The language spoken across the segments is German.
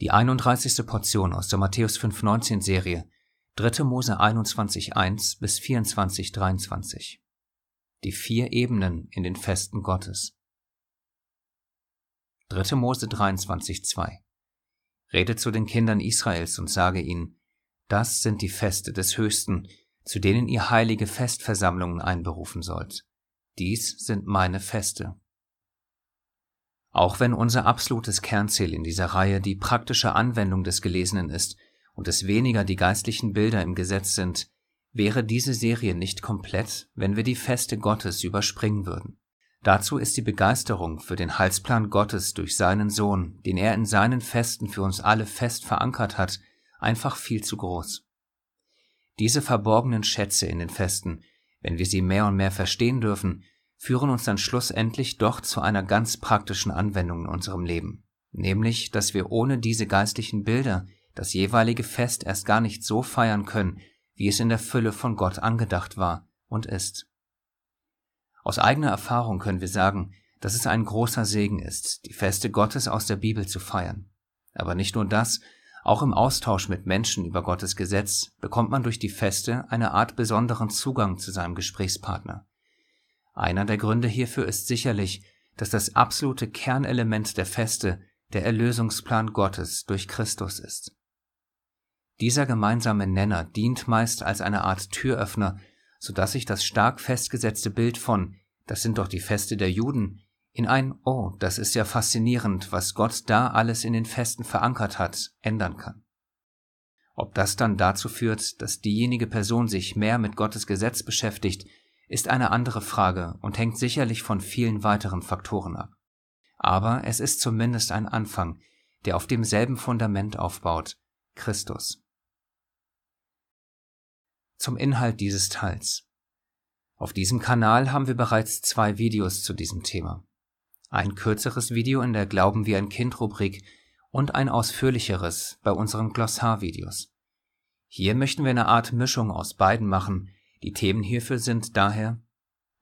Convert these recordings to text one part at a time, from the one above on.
Die 31. Portion aus der Matthäus 5,19 Serie, 3. Mose 21,1 bis 24,23. Die vier Ebenen in den Festen Gottes. 3. Mose 23,2. Rede zu den Kindern Israels und sage ihnen, das sind die Feste des Höchsten, zu denen ihr heilige Festversammlungen einberufen sollt. Dies sind meine Feste. Auch wenn unser absolutes Kernziel in dieser Reihe die praktische Anwendung des Gelesenen ist und es weniger die geistlichen Bilder im Gesetz sind, wäre diese Serie nicht komplett, wenn wir die Feste Gottes überspringen würden. Dazu ist die Begeisterung für den Heilsplan Gottes durch seinen Sohn, den er in seinen Festen für uns alle fest verankert hat, einfach viel zu groß. Diese verborgenen Schätze in den Festen, wenn wir sie mehr und mehr verstehen dürfen, führen uns dann schlussendlich doch zu einer ganz praktischen Anwendung in unserem Leben, nämlich, dass wir ohne diese geistlichen Bilder das jeweilige Fest erst gar nicht so feiern können, wie es in der Fülle von Gott angedacht war und ist. Aus eigener Erfahrung können wir sagen, dass es ein großer Segen ist, die Feste Gottes aus der Bibel zu feiern. Aber nicht nur das, auch im Austausch mit Menschen über Gottes Gesetz bekommt man durch die Feste eine Art besonderen Zugang zu seinem Gesprächspartner. Einer der Gründe hierfür ist sicherlich, dass das absolute Kernelement der Feste der Erlösungsplan Gottes durch Christus ist. Dieser gemeinsame Nenner dient meist als eine Art Türöffner, so dass sich das stark festgesetzte Bild von das sind doch die Feste der Juden in ein Oh, das ist ja faszinierend, was Gott da alles in den Festen verankert hat, ändern kann. Ob das dann dazu führt, dass diejenige Person sich mehr mit Gottes Gesetz beschäftigt, ist eine andere Frage und hängt sicherlich von vielen weiteren Faktoren ab. Aber es ist zumindest ein Anfang, der auf demselben Fundament aufbaut, Christus. Zum Inhalt dieses Teils. Auf diesem Kanal haben wir bereits zwei Videos zu diesem Thema. Ein kürzeres Video in der Glauben wie ein Kind Rubrik und ein ausführlicheres bei unseren Glossar-Videos. Hier möchten wir eine Art Mischung aus beiden machen, die Themen hierfür sind daher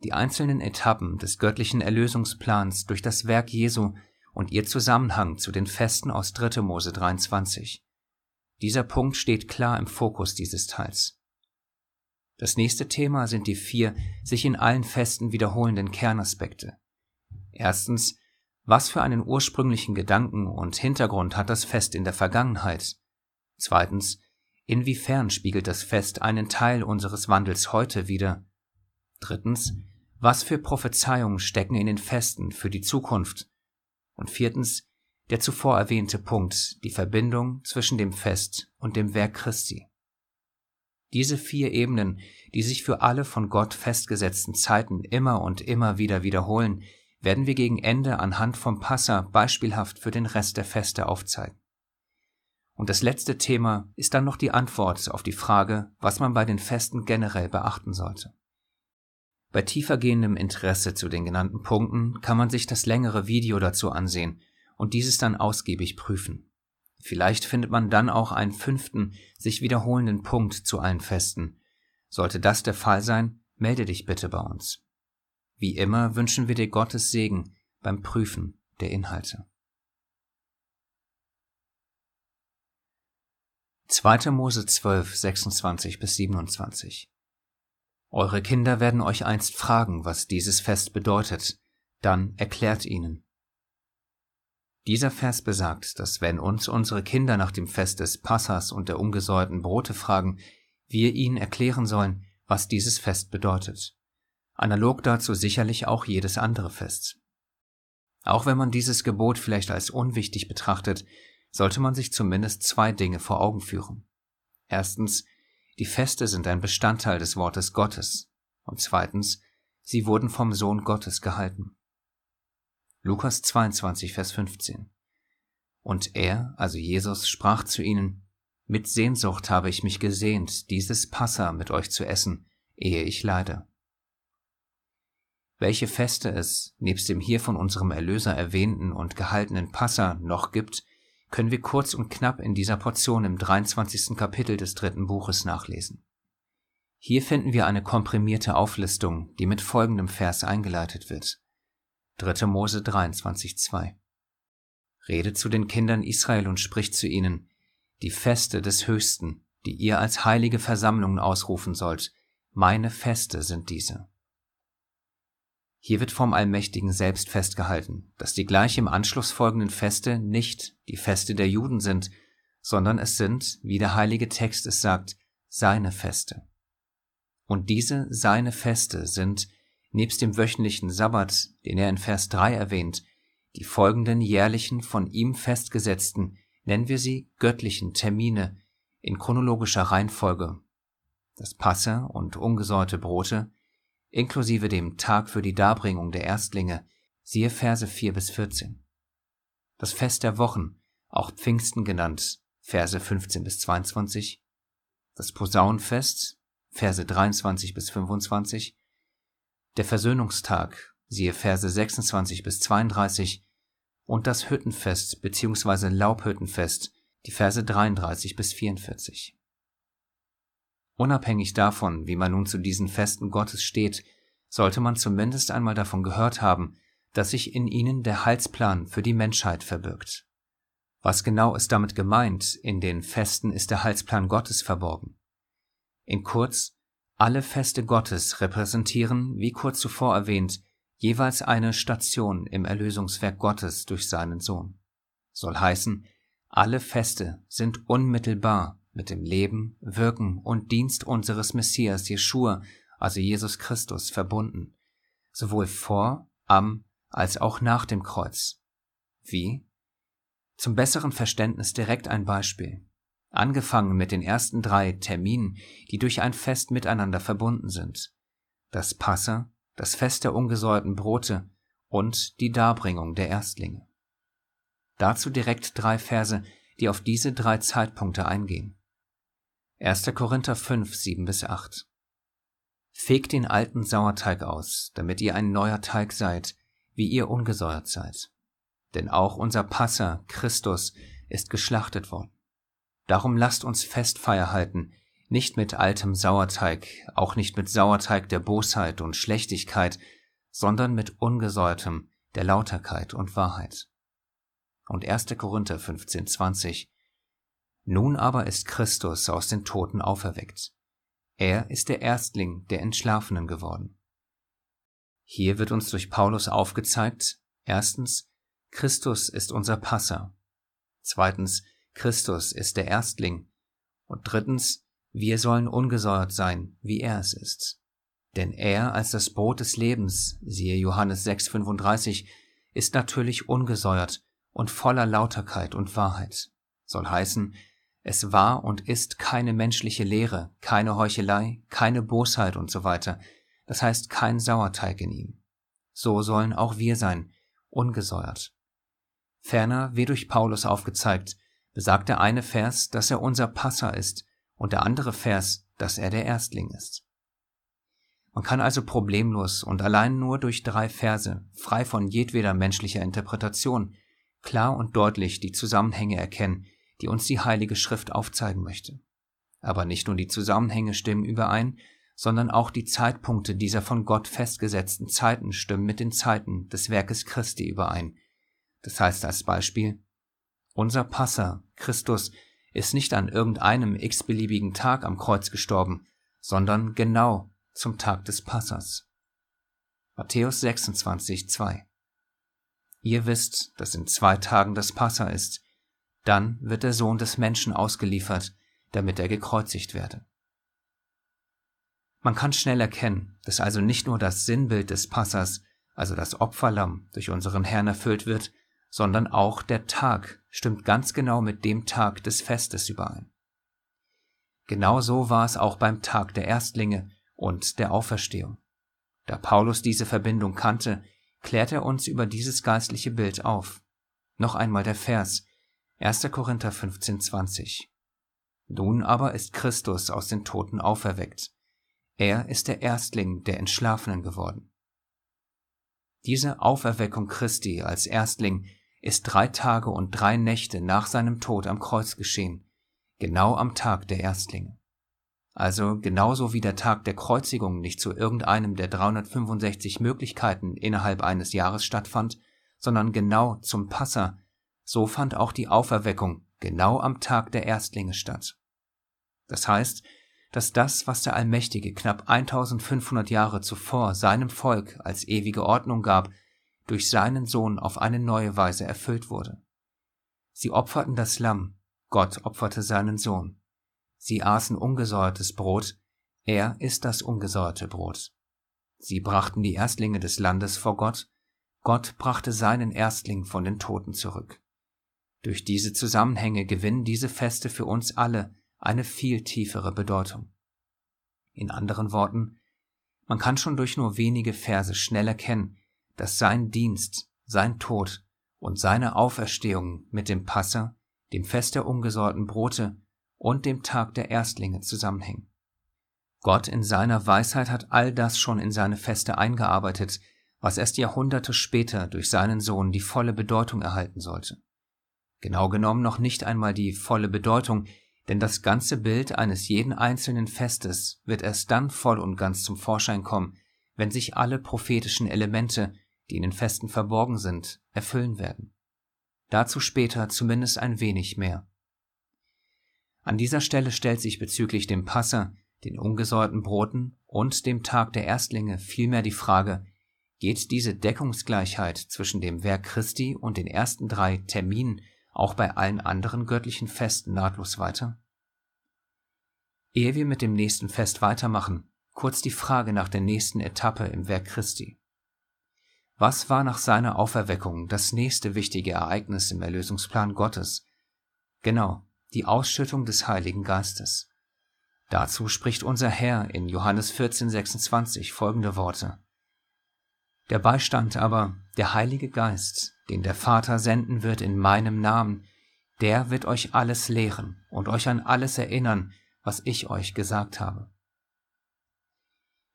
die einzelnen Etappen des göttlichen Erlösungsplans durch das Werk Jesu und ihr Zusammenhang zu den Festen aus 3. Mose 23. Dieser Punkt steht klar im Fokus dieses Teils. Das nächste Thema sind die vier sich in allen Festen wiederholenden Kernaspekte. Erstens, was für einen ursprünglichen Gedanken und Hintergrund hat das Fest in der Vergangenheit? Zweitens, Inwiefern spiegelt das Fest einen Teil unseres Wandels heute wider? Drittens, was für Prophezeiungen stecken in den Festen für die Zukunft? Und viertens, der zuvor erwähnte Punkt, die Verbindung zwischen dem Fest und dem Werk Christi. Diese vier Ebenen, die sich für alle von Gott festgesetzten Zeiten immer und immer wieder wiederholen, werden wir gegen Ende anhand vom Passa beispielhaft für den Rest der Feste aufzeigen. Und das letzte Thema ist dann noch die Antwort auf die Frage, was man bei den Festen generell beachten sollte. Bei tiefergehendem Interesse zu den genannten Punkten kann man sich das längere Video dazu ansehen und dieses dann ausgiebig prüfen. Vielleicht findet man dann auch einen fünften, sich wiederholenden Punkt zu allen Festen. Sollte das der Fall sein, melde dich bitte bei uns. Wie immer wünschen wir dir Gottes Segen beim Prüfen der Inhalte. 2. Mose 12, 26 bis 27 Eure Kinder werden euch einst fragen, was dieses Fest bedeutet, dann erklärt ihnen. Dieser Vers besagt, dass wenn uns unsere Kinder nach dem Fest des Passas und der ungesäuerten Brote fragen, wir ihnen erklären sollen, was dieses Fest bedeutet. Analog dazu sicherlich auch jedes andere Fest. Auch wenn man dieses Gebot vielleicht als unwichtig betrachtet, sollte man sich zumindest zwei Dinge vor Augen führen. Erstens, die Feste sind ein Bestandteil des Wortes Gottes. Und zweitens, sie wurden vom Sohn Gottes gehalten. Lukas 22, Vers 15. Und er, also Jesus, sprach zu ihnen, Mit Sehnsucht habe ich mich gesehnt, dieses Passa mit euch zu essen, ehe ich leide. Welche Feste es, nebst dem hier von unserem Erlöser erwähnten und gehaltenen Passa, noch gibt, können wir kurz und knapp in dieser Portion im 23. Kapitel des dritten Buches nachlesen. Hier finden wir eine komprimierte Auflistung, die mit folgendem Vers eingeleitet wird. 3. Mose 23,2 Rede zu den Kindern Israel und spricht zu ihnen, die Feste des Höchsten, die ihr als heilige Versammlungen ausrufen sollt, meine Feste sind diese. Hier wird vom Allmächtigen selbst festgehalten, dass die gleich im Anschluss folgenden Feste nicht die Feste der Juden sind, sondern es sind, wie der heilige Text es sagt, seine Feste. Und diese seine Feste sind, nebst dem wöchentlichen Sabbat, den er in Vers 3 erwähnt, die folgenden jährlichen von ihm festgesetzten, nennen wir sie göttlichen Termine in chronologischer Reihenfolge. Das Passe und ungesäuerte Brote, inklusive dem Tag für die Darbringung der Erstlinge, siehe Verse 4 bis 14. Das Fest der Wochen, auch Pfingsten genannt, Verse 15 bis 22. Das Posaunenfest, Verse 23 bis 25. Der Versöhnungstag, siehe Verse 26 bis 32. Und das Hüttenfest bzw. Laubhüttenfest, die Verse 33 bis 44. Unabhängig davon, wie man nun zu diesen Festen Gottes steht, sollte man zumindest einmal davon gehört haben, dass sich in ihnen der Heilsplan für die Menschheit verbirgt. Was genau ist damit gemeint, in den Festen ist der Heilsplan Gottes verborgen? In kurz, alle Feste Gottes repräsentieren, wie kurz zuvor erwähnt, jeweils eine Station im Erlösungswerk Gottes durch seinen Sohn. Soll heißen, alle Feste sind unmittelbar mit dem Leben, Wirken und Dienst unseres Messias Jeschua, also Jesus Christus, verbunden, sowohl vor, am als auch nach dem Kreuz. Wie? Zum besseren Verständnis direkt ein Beispiel. Angefangen mit den ersten drei Terminen, die durch ein Fest miteinander verbunden sind. Das Passe, das Fest der ungesäuerten Brote und die Darbringung der Erstlinge. Dazu direkt drei Verse, die auf diese drei Zeitpunkte eingehen. 1. Korinther 5, 7 bis 8. Fegt den alten Sauerteig aus, damit ihr ein neuer Teig seid, wie ihr ungesäuert seid. Denn auch unser Passer, Christus, ist geschlachtet worden. Darum lasst uns Festfeier halten, nicht mit altem Sauerteig, auch nicht mit Sauerteig der Bosheit und Schlechtigkeit, sondern mit ungesäuertem, der Lauterkeit und Wahrheit. Und 1. Korinther 15, 20. Nun aber ist Christus aus den Toten auferweckt. Er ist der Erstling der Entschlafenen geworden. Hier wird uns durch Paulus aufgezeigt, erstens, Christus ist unser Passer. Zweitens, Christus ist der Erstling. Und drittens, wir sollen ungesäuert sein, wie er es ist. Denn er als das Brot des Lebens, siehe Johannes 6,35, ist natürlich ungesäuert und voller Lauterkeit und Wahrheit. Soll heißen, es war und ist keine menschliche Lehre, keine Heuchelei, keine Bosheit und so weiter. Das heißt kein Sauerteig in ihm. So sollen auch wir sein, ungesäuert. Ferner, wie durch Paulus aufgezeigt, besagt der eine Vers, dass er unser Passer ist und der andere Vers, dass er der Erstling ist. Man kann also problemlos und allein nur durch drei Verse, frei von jedweder menschlicher Interpretation, klar und deutlich die Zusammenhänge erkennen, die uns die Heilige Schrift aufzeigen möchte. Aber nicht nur die Zusammenhänge stimmen überein, sondern auch die Zeitpunkte dieser von Gott festgesetzten Zeiten stimmen mit den Zeiten des Werkes Christi überein. Das heißt als Beispiel, unser Passer, Christus, ist nicht an irgendeinem x-beliebigen Tag am Kreuz gestorben, sondern genau zum Tag des Passers. Matthäus 26, 2 Ihr wisst, dass in zwei Tagen das Passa ist, dann wird der Sohn des Menschen ausgeliefert, damit er gekreuzigt werde. Man kann schnell erkennen, dass also nicht nur das Sinnbild des Passers, also das Opferlamm, durch unseren Herrn erfüllt wird, sondern auch der Tag stimmt ganz genau mit dem Tag des Festes überein. Genauso war es auch beim Tag der Erstlinge und der Auferstehung. Da Paulus diese Verbindung kannte, klärt er uns über dieses geistliche Bild auf. Noch einmal der Vers, 1. Korinther 15, 20. Nun aber ist Christus aus den Toten auferweckt. Er ist der Erstling der Entschlafenen geworden. Diese Auferweckung Christi als Erstling ist drei Tage und drei Nächte nach seinem Tod am Kreuz geschehen, genau am Tag der Erstlinge. Also genauso wie der Tag der Kreuzigung nicht zu irgendeinem der 365 Möglichkeiten innerhalb eines Jahres stattfand, sondern genau zum Passa, so fand auch die Auferweckung genau am Tag der Erstlinge statt. Das heißt, dass das, was der Allmächtige knapp 1500 Jahre zuvor seinem Volk als ewige Ordnung gab, durch seinen Sohn auf eine neue Weise erfüllt wurde. Sie opferten das Lamm, Gott opferte seinen Sohn. Sie aßen ungesäuertes Brot, er ist das ungesäuerte Brot. Sie brachten die Erstlinge des Landes vor Gott, Gott brachte seinen Erstling von den Toten zurück. Durch diese Zusammenhänge gewinnen diese Feste für uns alle eine viel tiefere Bedeutung. In anderen Worten, man kann schon durch nur wenige Verse schnell erkennen, dass sein Dienst, sein Tod und seine Auferstehung mit dem Passer, dem Fest der ungesäuerten Brote und dem Tag der Erstlinge zusammenhängen. Gott in seiner Weisheit hat all das schon in seine Feste eingearbeitet, was erst Jahrhunderte später durch seinen Sohn die volle Bedeutung erhalten sollte. Genau genommen noch nicht einmal die volle Bedeutung, denn das ganze Bild eines jeden einzelnen Festes wird erst dann voll und ganz zum Vorschein kommen, wenn sich alle prophetischen Elemente, die in den Festen verborgen sind, erfüllen werden. Dazu später zumindest ein wenig mehr. An dieser Stelle stellt sich bezüglich dem Passer, den ungesäuerten Broten und dem Tag der Erstlinge vielmehr die Frage, geht diese Deckungsgleichheit zwischen dem Werk Christi und den ersten drei Terminen auch bei allen anderen göttlichen Festen nahtlos weiter? Ehe wir mit dem nächsten Fest weitermachen, kurz die Frage nach der nächsten Etappe im Werk Christi. Was war nach seiner Auferweckung das nächste wichtige Ereignis im Erlösungsplan Gottes? Genau, die Ausschüttung des Heiligen Geistes. Dazu spricht unser Herr in Johannes 14, 26 folgende Worte. Der Beistand aber, der Heilige Geist, den der Vater senden wird in meinem Namen, der wird euch alles lehren und euch an alles erinnern, was ich euch gesagt habe.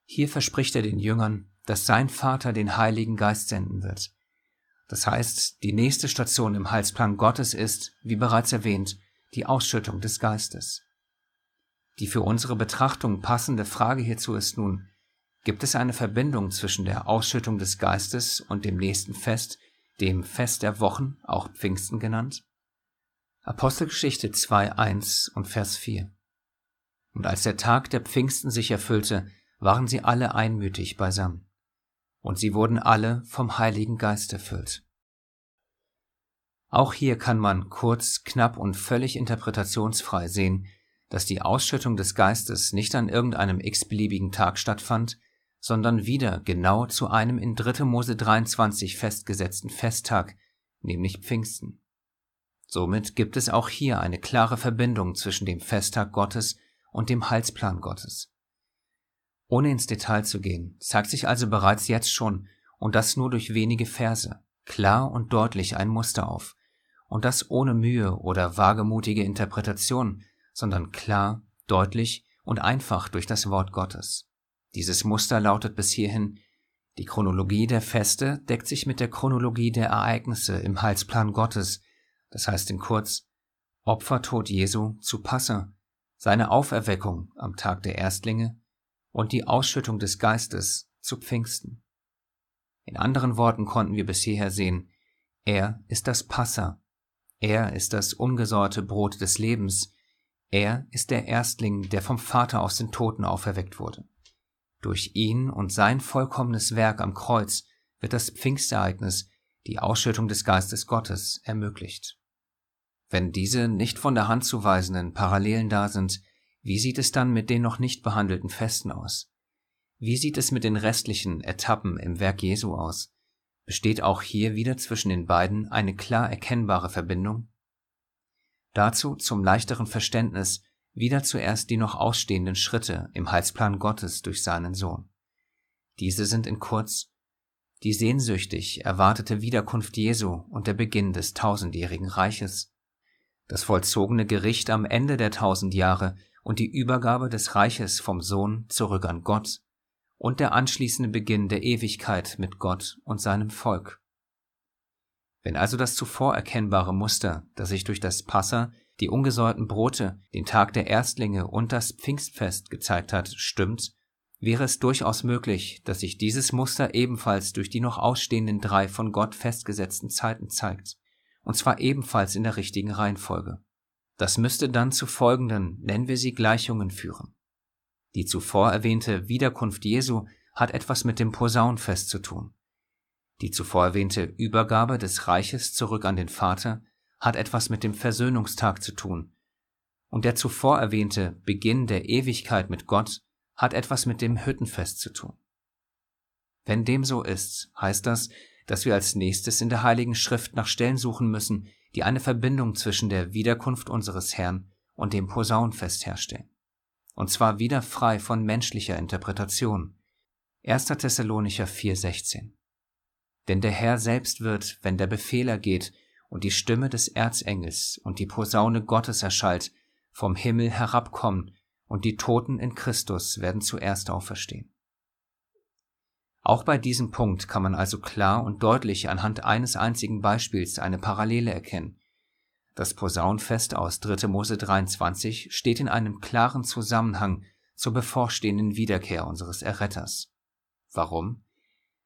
Hier verspricht er den Jüngern, dass sein Vater den Heiligen Geist senden wird. Das heißt, die nächste Station im Heilsplan Gottes ist, wie bereits erwähnt, die Ausschüttung des Geistes. Die für unsere Betrachtung passende Frage hierzu ist nun, gibt es eine Verbindung zwischen der Ausschüttung des Geistes und dem nächsten Fest, dem Fest der Wochen, auch Pfingsten genannt? Apostelgeschichte 2.1 und Vers 4. Und als der Tag der Pfingsten sich erfüllte, waren sie alle einmütig beisammen. Und sie wurden alle vom Heiligen Geist erfüllt. Auch hier kann man kurz, knapp und völlig interpretationsfrei sehen, dass die Ausschüttung des Geistes nicht an irgendeinem x-beliebigen Tag stattfand, sondern wieder genau zu einem in 3. Mose 23 festgesetzten Festtag, nämlich Pfingsten. Somit gibt es auch hier eine klare Verbindung zwischen dem Festtag Gottes und dem Heilsplan Gottes. Ohne ins Detail zu gehen, zeigt sich also bereits jetzt schon, und das nur durch wenige Verse, klar und deutlich ein Muster auf, und das ohne Mühe oder wagemutige Interpretation, sondern klar, deutlich und einfach durch das Wort Gottes. Dieses Muster lautet bis hierhin, die Chronologie der Feste deckt sich mit der Chronologie der Ereignisse im Heilsplan Gottes, das heißt in kurz Opfertod Jesu zu Passe, seine Auferweckung am Tag der Erstlinge und die Ausschüttung des Geistes zu Pfingsten. In anderen Worten konnten wir bis hierher sehen, er ist das Passa, er ist das ungesäuerte Brot des Lebens. Er ist der Erstling, der vom Vater aus den Toten auferweckt wurde. Durch ihn und sein vollkommenes Werk am Kreuz wird das Pfingstereignis, die Ausschüttung des Geistes Gottes, ermöglicht. Wenn diese nicht von der Hand zu weisenden Parallelen da sind, wie sieht es dann mit den noch nicht behandelten Festen aus? Wie sieht es mit den restlichen Etappen im Werk Jesu aus? Besteht auch hier wieder zwischen den beiden eine klar erkennbare Verbindung? Dazu zum leichteren Verständnis wieder zuerst die noch ausstehenden Schritte im Heilsplan Gottes durch seinen Sohn. Diese sind in kurz die sehnsüchtig erwartete Wiederkunft Jesu und der Beginn des tausendjährigen Reiches, das vollzogene Gericht am Ende der tausend Jahre und die Übergabe des Reiches vom Sohn zurück an Gott, und der anschließende Beginn der Ewigkeit mit Gott und seinem Volk. Wenn also das zuvor erkennbare Muster, das sich durch das Passa, die ungesäuerten Brote, den Tag der Erstlinge und das Pfingstfest gezeigt hat, stimmt, wäre es durchaus möglich, dass sich dieses Muster ebenfalls durch die noch ausstehenden drei von Gott festgesetzten Zeiten zeigt und zwar ebenfalls in der richtigen Reihenfolge. Das müsste dann zu folgenden, nennen wir sie Gleichungen führen. Die zuvor erwähnte Wiederkunft Jesu hat etwas mit dem Posaunfest zu tun. Die zuvor erwähnte Übergabe des Reiches zurück an den Vater hat etwas mit dem Versöhnungstag zu tun. Und der zuvor erwähnte Beginn der Ewigkeit mit Gott hat etwas mit dem Hüttenfest zu tun. Wenn dem so ist, heißt das, dass wir als nächstes in der Heiligen Schrift nach Stellen suchen müssen, die eine Verbindung zwischen der Wiederkunft unseres Herrn und dem Posaunfest herstellen. Und zwar wieder frei von menschlicher Interpretation. 1. Thessalonicher 4,16 Denn der Herr selbst wird, wenn der Befehler geht und die Stimme des Erzengels und die Posaune Gottes erschallt, vom Himmel herabkommen, und die Toten in Christus werden zuerst auferstehen. Auch bei diesem Punkt kann man also klar und deutlich anhand eines einzigen Beispiels eine Parallele erkennen. Das Posaunfest aus 3. Mose 23 steht in einem klaren Zusammenhang zur bevorstehenden Wiederkehr unseres Erretters. Warum?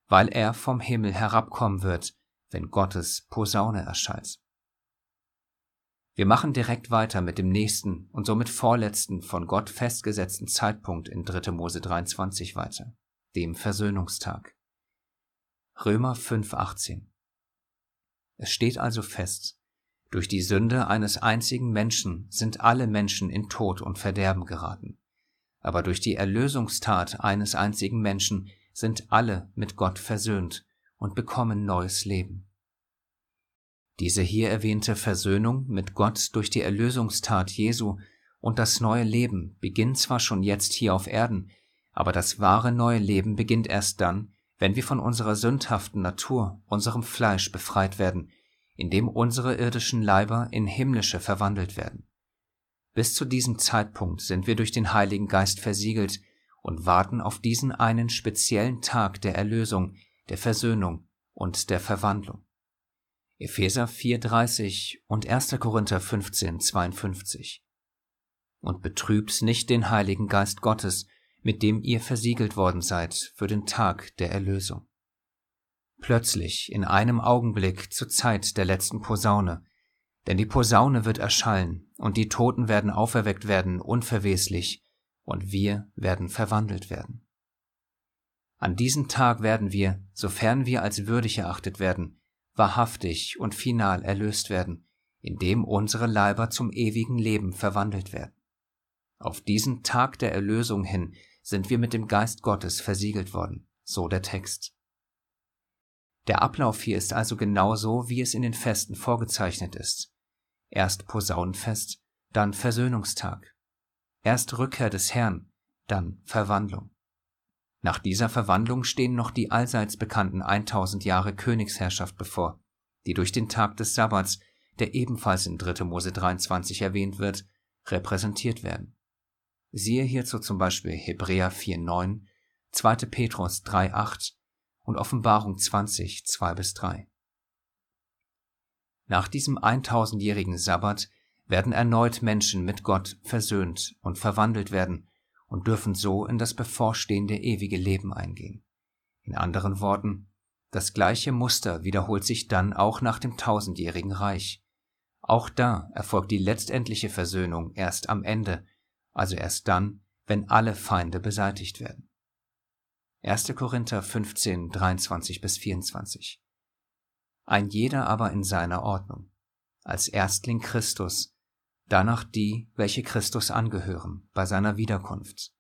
Weil er vom Himmel herabkommen wird, wenn Gottes Posaune erschallt. Wir machen direkt weiter mit dem nächsten und somit vorletzten von Gott festgesetzten Zeitpunkt in 3. Mose 23 weiter, dem Versöhnungstag. Römer 5,18 Es steht also fest, durch die Sünde eines einzigen Menschen sind alle Menschen in Tod und Verderben geraten, aber durch die Erlösungstat eines einzigen Menschen sind alle mit Gott versöhnt und bekommen neues Leben. Diese hier erwähnte Versöhnung mit Gott durch die Erlösungstat Jesu und das neue Leben beginnt zwar schon jetzt hier auf Erden, aber das wahre neue Leben beginnt erst dann, wenn wir von unserer sündhaften Natur, unserem Fleisch befreit werden, indem unsere irdischen Leiber in himmlische verwandelt werden. Bis zu diesem Zeitpunkt sind wir durch den Heiligen Geist versiegelt und warten auf diesen einen speziellen Tag der Erlösung, der Versöhnung und der Verwandlung. Epheser 4,30 und 1. Korinther 15,52 Und betrübt nicht den Heiligen Geist Gottes, mit dem ihr versiegelt worden seid für den Tag der Erlösung. Plötzlich, in einem Augenblick zur Zeit der letzten Posaune, denn die Posaune wird erschallen, und die Toten werden auferweckt werden unverweslich, und wir werden verwandelt werden. An diesem Tag werden wir, sofern wir als würdig erachtet werden, wahrhaftig und final erlöst werden, indem unsere Leiber zum ewigen Leben verwandelt werden. Auf diesen Tag der Erlösung hin sind wir mit dem Geist Gottes versiegelt worden, so der Text. Der Ablauf hier ist also genauso, wie es in den Festen vorgezeichnet ist. Erst Posaunenfest, dann Versöhnungstag. Erst Rückkehr des Herrn, dann Verwandlung. Nach dieser Verwandlung stehen noch die allseits bekannten 1000 Jahre Königsherrschaft bevor, die durch den Tag des Sabbats, der ebenfalls in 3. Mose 23 erwähnt wird, repräsentiert werden. Siehe hierzu zum Beispiel Hebräer 4,9, 2. Petrus 3,8 und Offenbarung 20, 2 bis 3. Nach diesem 1000-jährigen Sabbat werden erneut Menschen mit Gott versöhnt und verwandelt werden und dürfen so in das bevorstehende ewige Leben eingehen. In anderen Worten, das gleiche Muster wiederholt sich dann auch nach dem tausendjährigen Reich. Auch da erfolgt die letztendliche Versöhnung erst am Ende, also erst dann, wenn alle Feinde beseitigt werden. 1. Korinther 15, 23 bis 24. Ein jeder aber in seiner Ordnung. Als Erstling Christus, danach die, welche Christus angehören, bei seiner Wiederkunft.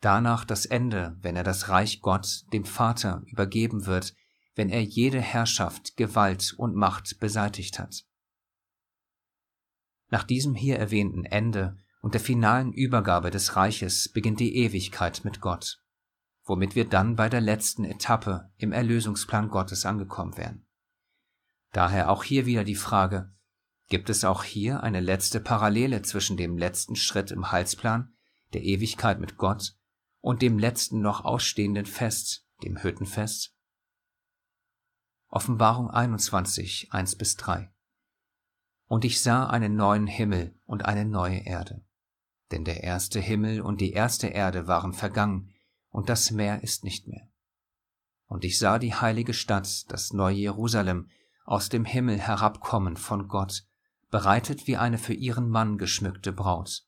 Danach das Ende, wenn er das Reich Gott, dem Vater, übergeben wird, wenn er jede Herrschaft, Gewalt und Macht beseitigt hat. Nach diesem hier erwähnten Ende und der finalen Übergabe des Reiches beginnt die Ewigkeit mit Gott, womit wir dann bei der letzten Etappe im Erlösungsplan Gottes angekommen wären. Daher auch hier wieder die Frage, Gibt es auch hier eine letzte Parallele zwischen dem letzten Schritt im Heilsplan, der Ewigkeit mit Gott, und dem letzten noch ausstehenden Fest, dem Hüttenfest? Offenbarung 21, 1 bis 3 Und ich sah einen neuen Himmel und eine neue Erde. Denn der erste Himmel und die erste Erde waren vergangen, und das Meer ist nicht mehr. Und ich sah die heilige Stadt, das neue Jerusalem, aus dem Himmel herabkommen von Gott, bereitet wie eine für ihren Mann geschmückte Braut.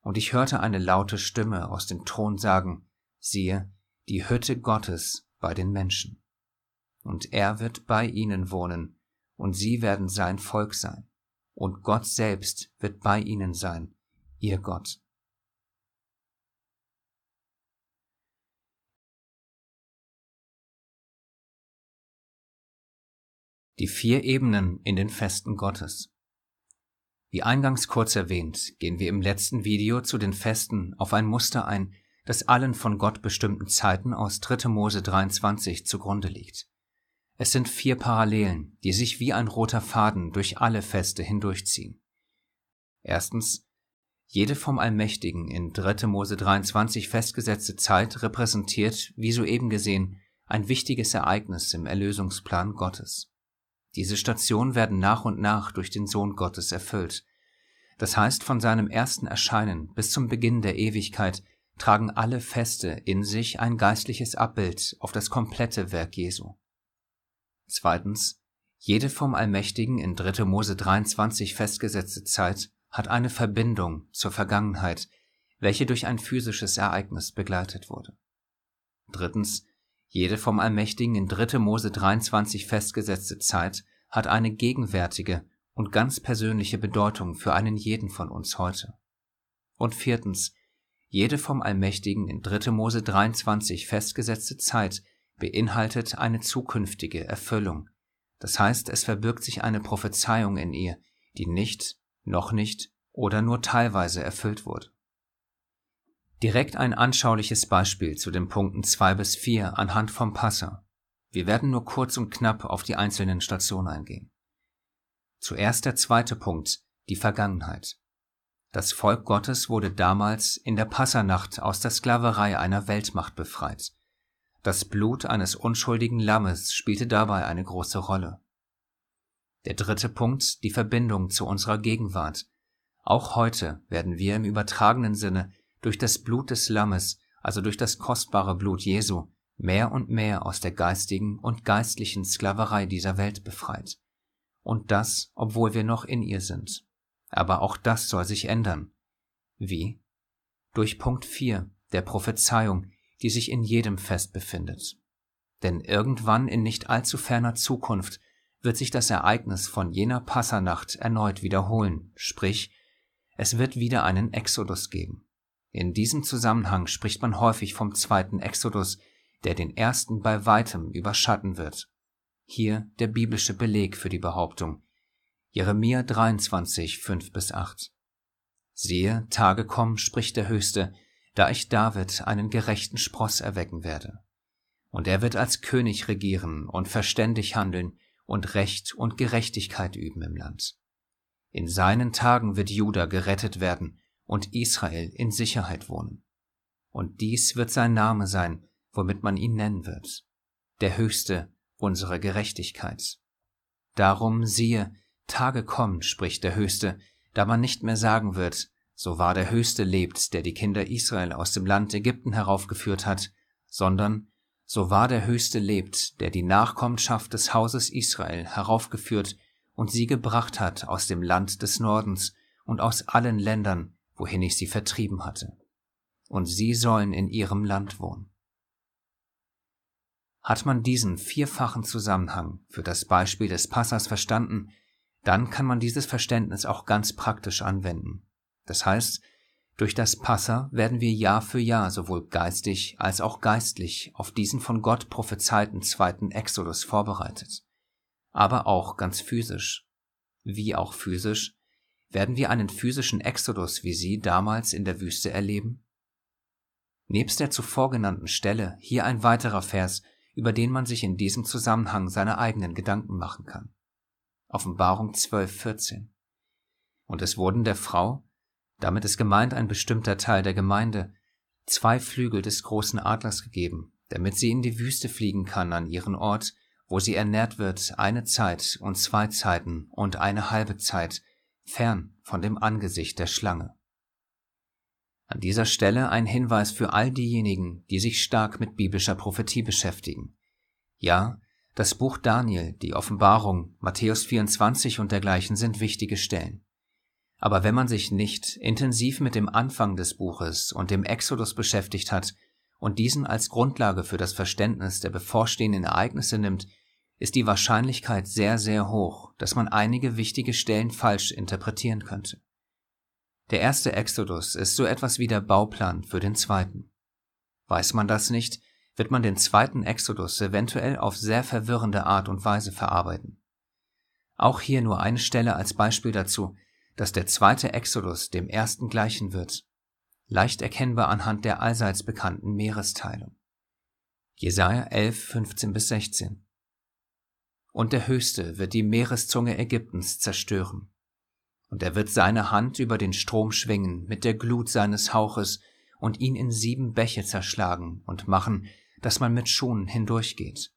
Und ich hörte eine laute Stimme aus dem Thron sagen, siehe, die Hütte Gottes bei den Menschen. Und er wird bei ihnen wohnen, und sie werden sein Volk sein, und Gott selbst wird bei ihnen sein, ihr Gott. Die vier Ebenen in den Festen Gottes. Wie eingangs kurz erwähnt, gehen wir im letzten Video zu den Festen auf ein Muster ein, das allen von Gott bestimmten Zeiten aus 3. Mose 23 zugrunde liegt. Es sind vier Parallelen, die sich wie ein roter Faden durch alle Feste hindurchziehen. Erstens, jede vom Allmächtigen in 3. Mose 23 festgesetzte Zeit repräsentiert, wie soeben gesehen, ein wichtiges Ereignis im Erlösungsplan Gottes. Diese Stationen werden nach und nach durch den Sohn Gottes erfüllt. Das heißt, von seinem ersten Erscheinen bis zum Beginn der Ewigkeit tragen alle Feste in sich ein geistliches Abbild auf das komplette Werk Jesu. Zweitens, jede vom Allmächtigen in 3. Mose 23 festgesetzte Zeit hat eine Verbindung zur Vergangenheit, welche durch ein physisches Ereignis begleitet wurde. Drittens, jede vom Allmächtigen in 3. Mose 23 festgesetzte Zeit hat eine gegenwärtige und ganz persönliche Bedeutung für einen jeden von uns heute. Und viertens, jede vom Allmächtigen in 3. Mose 23 festgesetzte Zeit beinhaltet eine zukünftige Erfüllung. Das heißt, es verbirgt sich eine Prophezeiung in ihr, die nicht, noch nicht oder nur teilweise erfüllt wurde. Direkt ein anschauliches Beispiel zu den Punkten 2 bis 4 anhand vom Passer. Wir werden nur kurz und knapp auf die einzelnen Stationen eingehen. Zuerst der zweite Punkt, die Vergangenheit. Das Volk Gottes wurde damals in der Passernacht aus der Sklaverei einer Weltmacht befreit. Das Blut eines unschuldigen Lammes spielte dabei eine große Rolle. Der dritte Punkt, die Verbindung zu unserer Gegenwart. Auch heute werden wir im übertragenen Sinne durch das Blut des Lammes, also durch das kostbare Blut Jesu, mehr und mehr aus der geistigen und geistlichen Sklaverei dieser Welt befreit. Und das, obwohl wir noch in ihr sind. Aber auch das soll sich ändern. Wie? Durch Punkt 4 der Prophezeiung, die sich in jedem Fest befindet. Denn irgendwann in nicht allzu ferner Zukunft wird sich das Ereignis von jener Passernacht erneut wiederholen, sprich, es wird wieder einen Exodus geben. In diesem Zusammenhang spricht man häufig vom zweiten Exodus, der den ersten bei weitem überschatten wird. Hier der biblische Beleg für die Behauptung. Jeremia 23, 5 bis 8. Siehe, Tage kommen, spricht der Höchste, da ich David einen gerechten Spross erwecken werde. Und er wird als König regieren und verständig handeln und Recht und Gerechtigkeit üben im Land. In seinen Tagen wird Juda gerettet werden und Israel in Sicherheit wohnen. Und dies wird sein Name sein, womit man ihn nennen wird. Der Höchste, unsere Gerechtigkeit. Darum siehe, Tage kommen, spricht der Höchste, da man nicht mehr sagen wird, so war der Höchste lebt, der die Kinder Israel aus dem Land Ägypten heraufgeführt hat, sondern so war der Höchste lebt, der die Nachkommenschaft des Hauses Israel heraufgeführt und sie gebracht hat aus dem Land des Nordens und aus allen Ländern, wohin ich sie vertrieben hatte. Und sie sollen in ihrem Land wohnen. Hat man diesen vierfachen Zusammenhang für das Beispiel des Passers verstanden, dann kann man dieses Verständnis auch ganz praktisch anwenden. Das heißt, durch das Passa werden wir Jahr für Jahr sowohl geistig als auch geistlich auf diesen von Gott prophezeiten zweiten Exodus vorbereitet. Aber auch ganz physisch. Wie auch physisch werden wir einen physischen Exodus wie sie damals in der Wüste erleben? Nebst der zuvor genannten Stelle hier ein weiterer Vers, über den man sich in diesem Zusammenhang seine eigenen Gedanken machen kann. Offenbarung 12, 14. Und es wurden der Frau, damit ist gemeint ein bestimmter Teil der Gemeinde, zwei Flügel des großen Adlers gegeben, damit sie in die Wüste fliegen kann an ihren Ort, wo sie ernährt wird eine Zeit und zwei Zeiten und eine halbe Zeit, fern von dem Angesicht der Schlange. An dieser Stelle ein Hinweis für all diejenigen, die sich stark mit biblischer Prophetie beschäftigen. Ja, Das Buch Daniel, die Offenbarung, Matthäus 24 und dergleichen sind wichtige Stellen. Aber wenn man sich nicht intensiv mit dem Anfang des Buches und dem Exodus beschäftigt hat und diesen als Grundlage für das Verständnis der bevorstehenden Ereignisse nimmt, ist die Wahrscheinlichkeit sehr, sehr hoch, dass man einige wichtige Stellen falsch interpretieren könnte. Der erste Exodus ist so etwas wie der Bauplan für den zweiten. Weiß man das nicht, wird man den zweiten Exodus eventuell auf sehr verwirrende Art und Weise verarbeiten. Auch hier nur eine Stelle als Beispiel dazu, dass der zweite Exodus dem ersten gleichen wird, leicht erkennbar anhand der allseits bekannten Meeresteilung. Jesaja 11, 15 bis 16. Und der Höchste wird die Meereszunge Ägyptens zerstören. Und er wird seine Hand über den Strom schwingen mit der Glut seines Hauches und ihn in sieben Bäche zerschlagen und machen, dass man mit Schuhen hindurchgeht.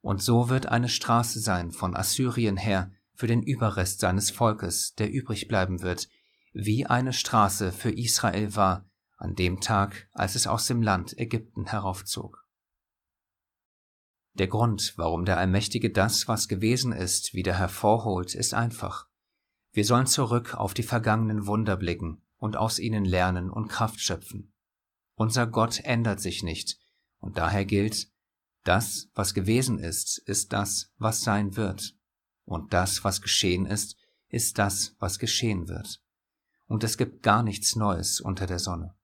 Und so wird eine Straße sein von Assyrien her für den Überrest seines Volkes, der übrig bleiben wird, wie eine Straße für Israel war an dem Tag, als es aus dem Land Ägypten heraufzog. Der Grund, warum der Allmächtige das, was gewesen ist, wieder hervorholt, ist einfach. Wir sollen zurück auf die vergangenen Wunder blicken und aus ihnen lernen und Kraft schöpfen. Unser Gott ändert sich nicht, und daher gilt, das, was gewesen ist, ist das, was sein wird. Und das, was geschehen ist, ist das, was geschehen wird. Und es gibt gar nichts Neues unter der Sonne.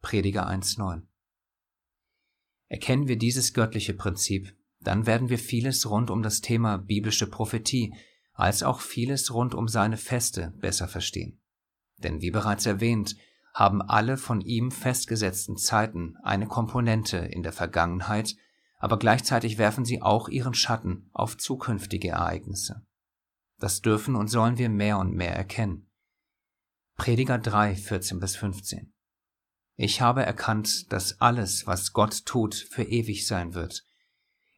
Prediger 1.9. Erkennen wir dieses göttliche Prinzip, dann werden wir vieles rund um das Thema biblische Prophetie als auch vieles rund um seine Feste besser verstehen. Denn wie bereits erwähnt, haben alle von ihm festgesetzten Zeiten eine Komponente in der Vergangenheit, aber gleichzeitig werfen sie auch ihren Schatten auf zukünftige Ereignisse. Das dürfen und sollen wir mehr und mehr erkennen. Prediger 3, 14 bis 15. Ich habe erkannt, dass alles, was Gott tut, für ewig sein wird.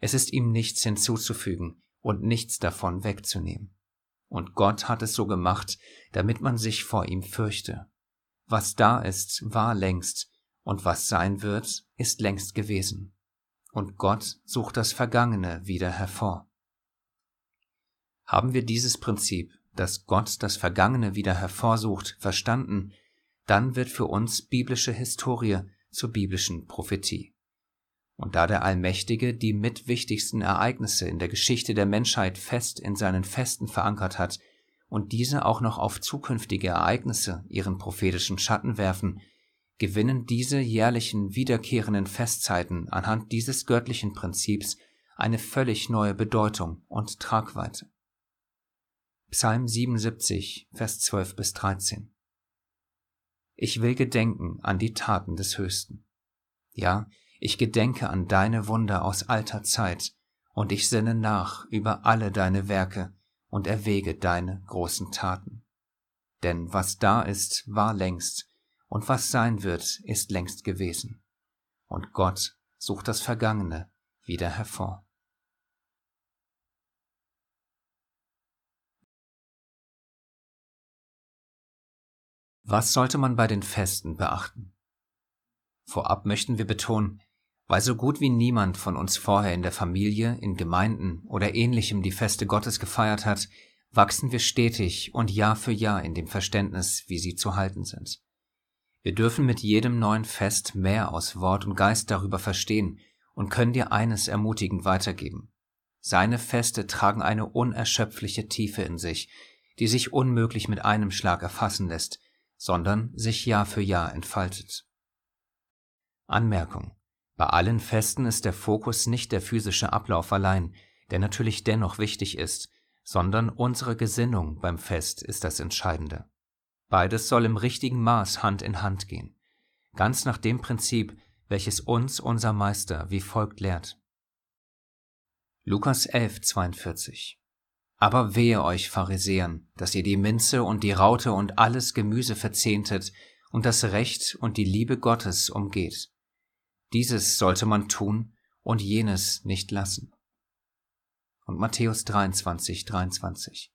Es ist ihm nichts hinzuzufügen und nichts davon wegzunehmen. Und Gott hat es so gemacht, damit man sich vor ihm fürchte. Was da ist, war längst, und was sein wird, ist längst gewesen. Und Gott sucht das Vergangene wieder hervor. Haben wir dieses Prinzip, dass Gott das Vergangene wieder hervorsucht, verstanden, dann wird für uns biblische Historie zur biblischen Prophetie. Und da der Allmächtige die mitwichtigsten Ereignisse in der Geschichte der Menschheit fest in seinen Festen verankert hat, und diese auch noch auf zukünftige Ereignisse ihren prophetischen Schatten werfen, gewinnen diese jährlichen wiederkehrenden Festzeiten anhand dieses göttlichen Prinzips eine völlig neue Bedeutung und Tragweite. Psalm 77, Vers 12 bis 13 Ich will gedenken an die Taten des Höchsten. Ja, ich gedenke an deine Wunder aus alter Zeit, und ich sinne nach über alle deine Werke, und erwäge deine großen Taten. Denn was da ist, war längst, und was sein wird, ist längst gewesen. Und Gott sucht das Vergangene wieder hervor. Was sollte man bei den Festen beachten? Vorab möchten wir betonen, weil so gut wie niemand von uns vorher in der Familie, in Gemeinden oder ähnlichem die Feste Gottes gefeiert hat, wachsen wir stetig und Jahr für Jahr in dem Verständnis, wie sie zu halten sind. Wir dürfen mit jedem neuen Fest mehr aus Wort und Geist darüber verstehen und können dir eines ermutigend weitergeben. Seine Feste tragen eine unerschöpfliche Tiefe in sich, die sich unmöglich mit einem Schlag erfassen lässt, sondern sich Jahr für Jahr entfaltet. Anmerkung bei allen Festen ist der Fokus nicht der physische Ablauf allein, der natürlich dennoch wichtig ist, sondern unsere Gesinnung beim Fest ist das Entscheidende. Beides soll im richtigen Maß Hand in Hand gehen, ganz nach dem Prinzip, welches uns unser Meister wie folgt lehrt. Lukas 11, 42 Aber wehe euch, Pharisäern, dass ihr die Minze und die Raute und alles Gemüse verzehntet und das Recht und die Liebe Gottes umgeht. Dieses sollte man tun und jenes nicht lassen. Und Matthäus 23, 23.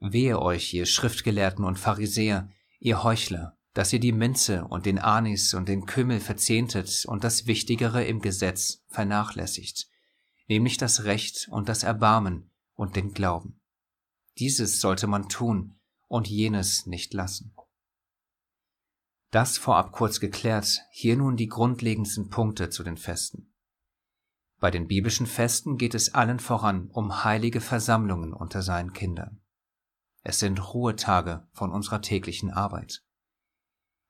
Wehe euch, ihr Schriftgelehrten und Pharisäer, ihr Heuchler, dass ihr die Minze und den Anis und den Kümmel verzehntet und das Wichtigere im Gesetz vernachlässigt. nämlich das Recht und das Erbarmen und den Glauben. Dieses sollte man tun und jenes nicht lassen. Das vorab kurz geklärt, hier nun die grundlegendsten Punkte zu den Festen. Bei den biblischen Festen geht es allen voran um heilige Versammlungen unter seinen Kindern. Es sind Ruhetage von unserer täglichen Arbeit.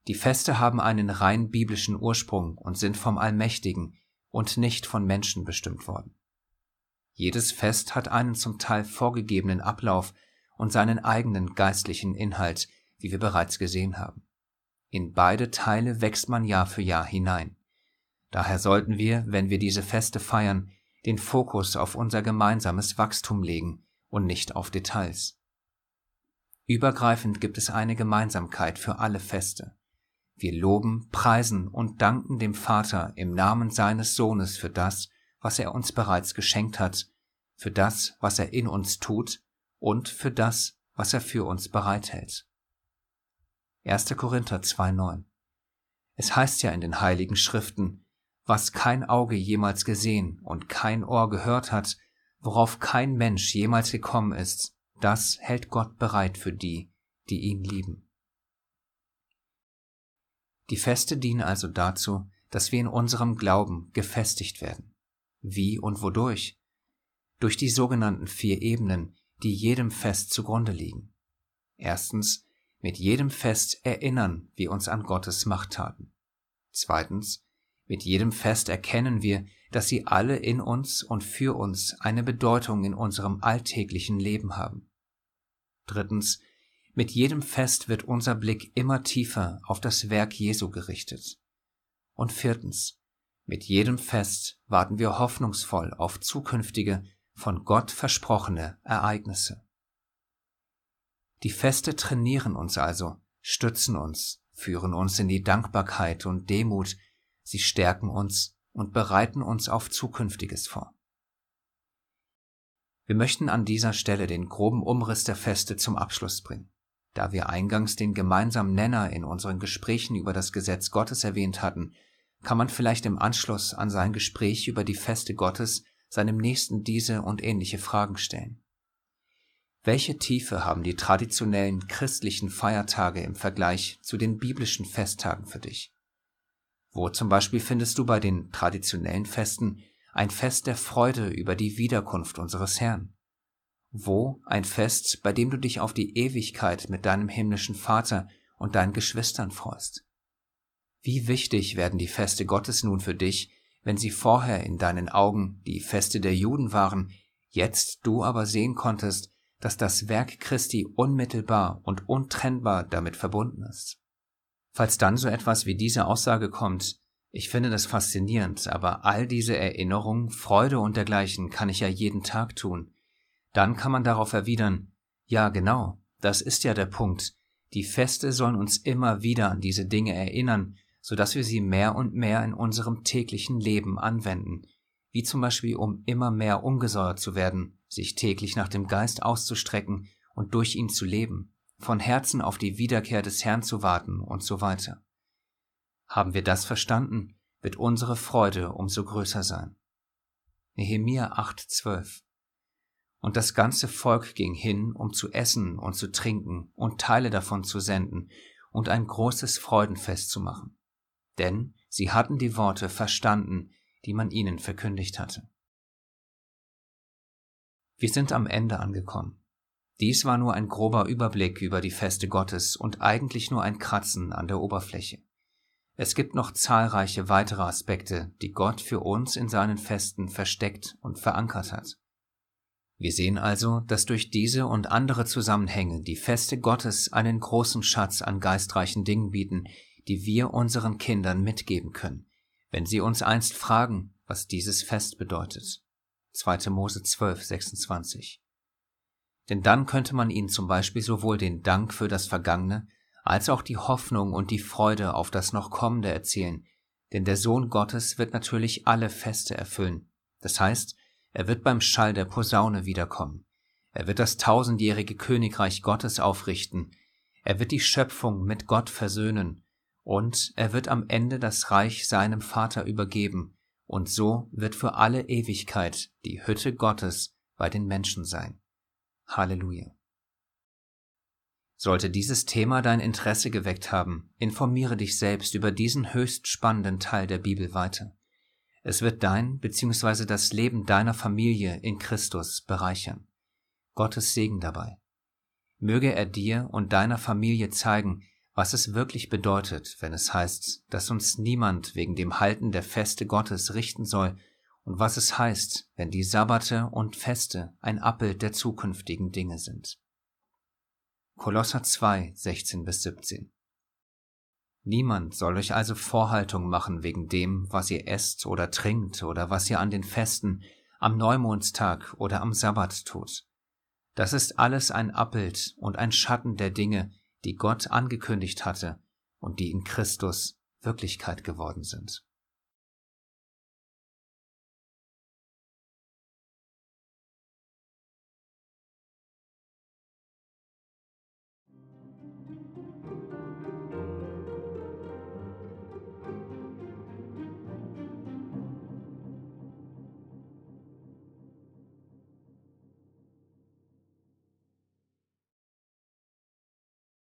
Die Feste haben einen rein biblischen Ursprung und sind vom Allmächtigen und nicht von Menschen bestimmt worden. Jedes Fest hat einen zum Teil vorgegebenen Ablauf und seinen eigenen geistlichen Inhalt, wie wir bereits gesehen haben. In beide Teile wächst man Jahr für Jahr hinein. Daher sollten wir, wenn wir diese Feste feiern, den Fokus auf unser gemeinsames Wachstum legen und nicht auf Details. Übergreifend gibt es eine Gemeinsamkeit für alle Feste. Wir loben, preisen und danken dem Vater im Namen seines Sohnes für das, was er uns bereits geschenkt hat, für das, was er in uns tut und für das, was er für uns bereithält. 1. Korinther 2.9. Es heißt ja in den heiligen Schriften, was kein Auge jemals gesehen und kein Ohr gehört hat, worauf kein Mensch jemals gekommen ist, das hält Gott bereit für die, die ihn lieben. Die Feste dienen also dazu, dass wir in unserem Glauben gefestigt werden. Wie und wodurch? Durch die sogenannten vier Ebenen, die jedem Fest zugrunde liegen. Erstens mit jedem Fest erinnern wir uns an Gottes Machttaten. Zweitens, mit jedem Fest erkennen wir, dass sie alle in uns und für uns eine Bedeutung in unserem alltäglichen Leben haben. Drittens, mit jedem Fest wird unser Blick immer tiefer auf das Werk Jesu gerichtet. Und viertens, mit jedem Fest warten wir hoffnungsvoll auf zukünftige, von Gott versprochene Ereignisse. Die Feste trainieren uns also, stützen uns, führen uns in die Dankbarkeit und Demut, sie stärken uns und bereiten uns auf Zukünftiges vor. Wir möchten an dieser Stelle den groben Umriss der Feste zum Abschluss bringen. Da wir eingangs den gemeinsamen Nenner in unseren Gesprächen über das Gesetz Gottes erwähnt hatten, kann man vielleicht im Anschluss an sein Gespräch über die Feste Gottes seinem Nächsten diese und ähnliche Fragen stellen. Welche Tiefe haben die traditionellen christlichen Feiertage im Vergleich zu den biblischen Festtagen für dich? Wo zum Beispiel findest du bei den traditionellen Festen ein Fest der Freude über die Wiederkunft unseres Herrn? Wo ein Fest, bei dem du dich auf die Ewigkeit mit deinem himmlischen Vater und deinen Geschwistern freust? Wie wichtig werden die Feste Gottes nun für dich, wenn sie vorher in deinen Augen die Feste der Juden waren, jetzt du aber sehen konntest, dass das Werk Christi unmittelbar und untrennbar damit verbunden ist. Falls dann so etwas wie diese Aussage kommt, ich finde das faszinierend, aber all diese Erinnerungen, Freude und dergleichen kann ich ja jeden Tag tun, dann kann man darauf erwidern, ja genau, das ist ja der Punkt, die Feste sollen uns immer wieder an diese Dinge erinnern, so dass wir sie mehr und mehr in unserem täglichen Leben anwenden, wie zum Beispiel um immer mehr umgesäuert zu werden, sich täglich nach dem Geist auszustrecken und durch ihn zu leben, von Herzen auf die Wiederkehr des Herrn zu warten und so weiter. Haben wir das verstanden, wird unsere Freude umso größer sein. Nehemia 8,12 Und das ganze Volk ging hin, um zu essen und zu trinken und Teile davon zu senden und ein großes Freudenfest zu machen. Denn sie hatten die Worte verstanden, die man ihnen verkündigt hatte. Wir sind am Ende angekommen. Dies war nur ein grober Überblick über die Feste Gottes und eigentlich nur ein Kratzen an der Oberfläche. Es gibt noch zahlreiche weitere Aspekte, die Gott für uns in seinen Festen versteckt und verankert hat. Wir sehen also, dass durch diese und andere Zusammenhänge die Feste Gottes einen großen Schatz an geistreichen Dingen bieten, die wir unseren Kindern mitgeben können, wenn sie uns einst fragen, was dieses Fest bedeutet. 2. Mose 12, 26. Denn dann könnte man ihnen zum Beispiel sowohl den Dank für das Vergangene als auch die Hoffnung und die Freude auf das noch Kommende erzählen, denn der Sohn Gottes wird natürlich alle Feste erfüllen. Das heißt, er wird beim Schall der Posaune wiederkommen. Er wird das tausendjährige Königreich Gottes aufrichten. Er wird die Schöpfung mit Gott versöhnen. Und er wird am Ende das Reich seinem Vater übergeben und so wird für alle Ewigkeit die Hütte Gottes bei den Menschen sein. Halleluja. Sollte dieses Thema dein Interesse geweckt haben, informiere dich selbst über diesen höchst spannenden Teil der Bibel weiter. Es wird dein bzw. das Leben deiner Familie in Christus bereichern. Gottes Segen dabei. Möge er dir und deiner Familie zeigen, was es wirklich bedeutet, wenn es heißt, dass uns niemand wegen dem Halten der Feste Gottes richten soll, und was es heißt, wenn die Sabbate und Feste ein Abbild der zukünftigen Dinge sind. Kolosser 2, 16 bis 17 Niemand soll euch also Vorhaltung machen wegen dem, was ihr esst oder trinkt oder was ihr an den Festen, am Neumondstag oder am Sabbat tut. Das ist alles ein Abbild und ein Schatten der Dinge, die Gott angekündigt hatte und die in Christus Wirklichkeit geworden sind.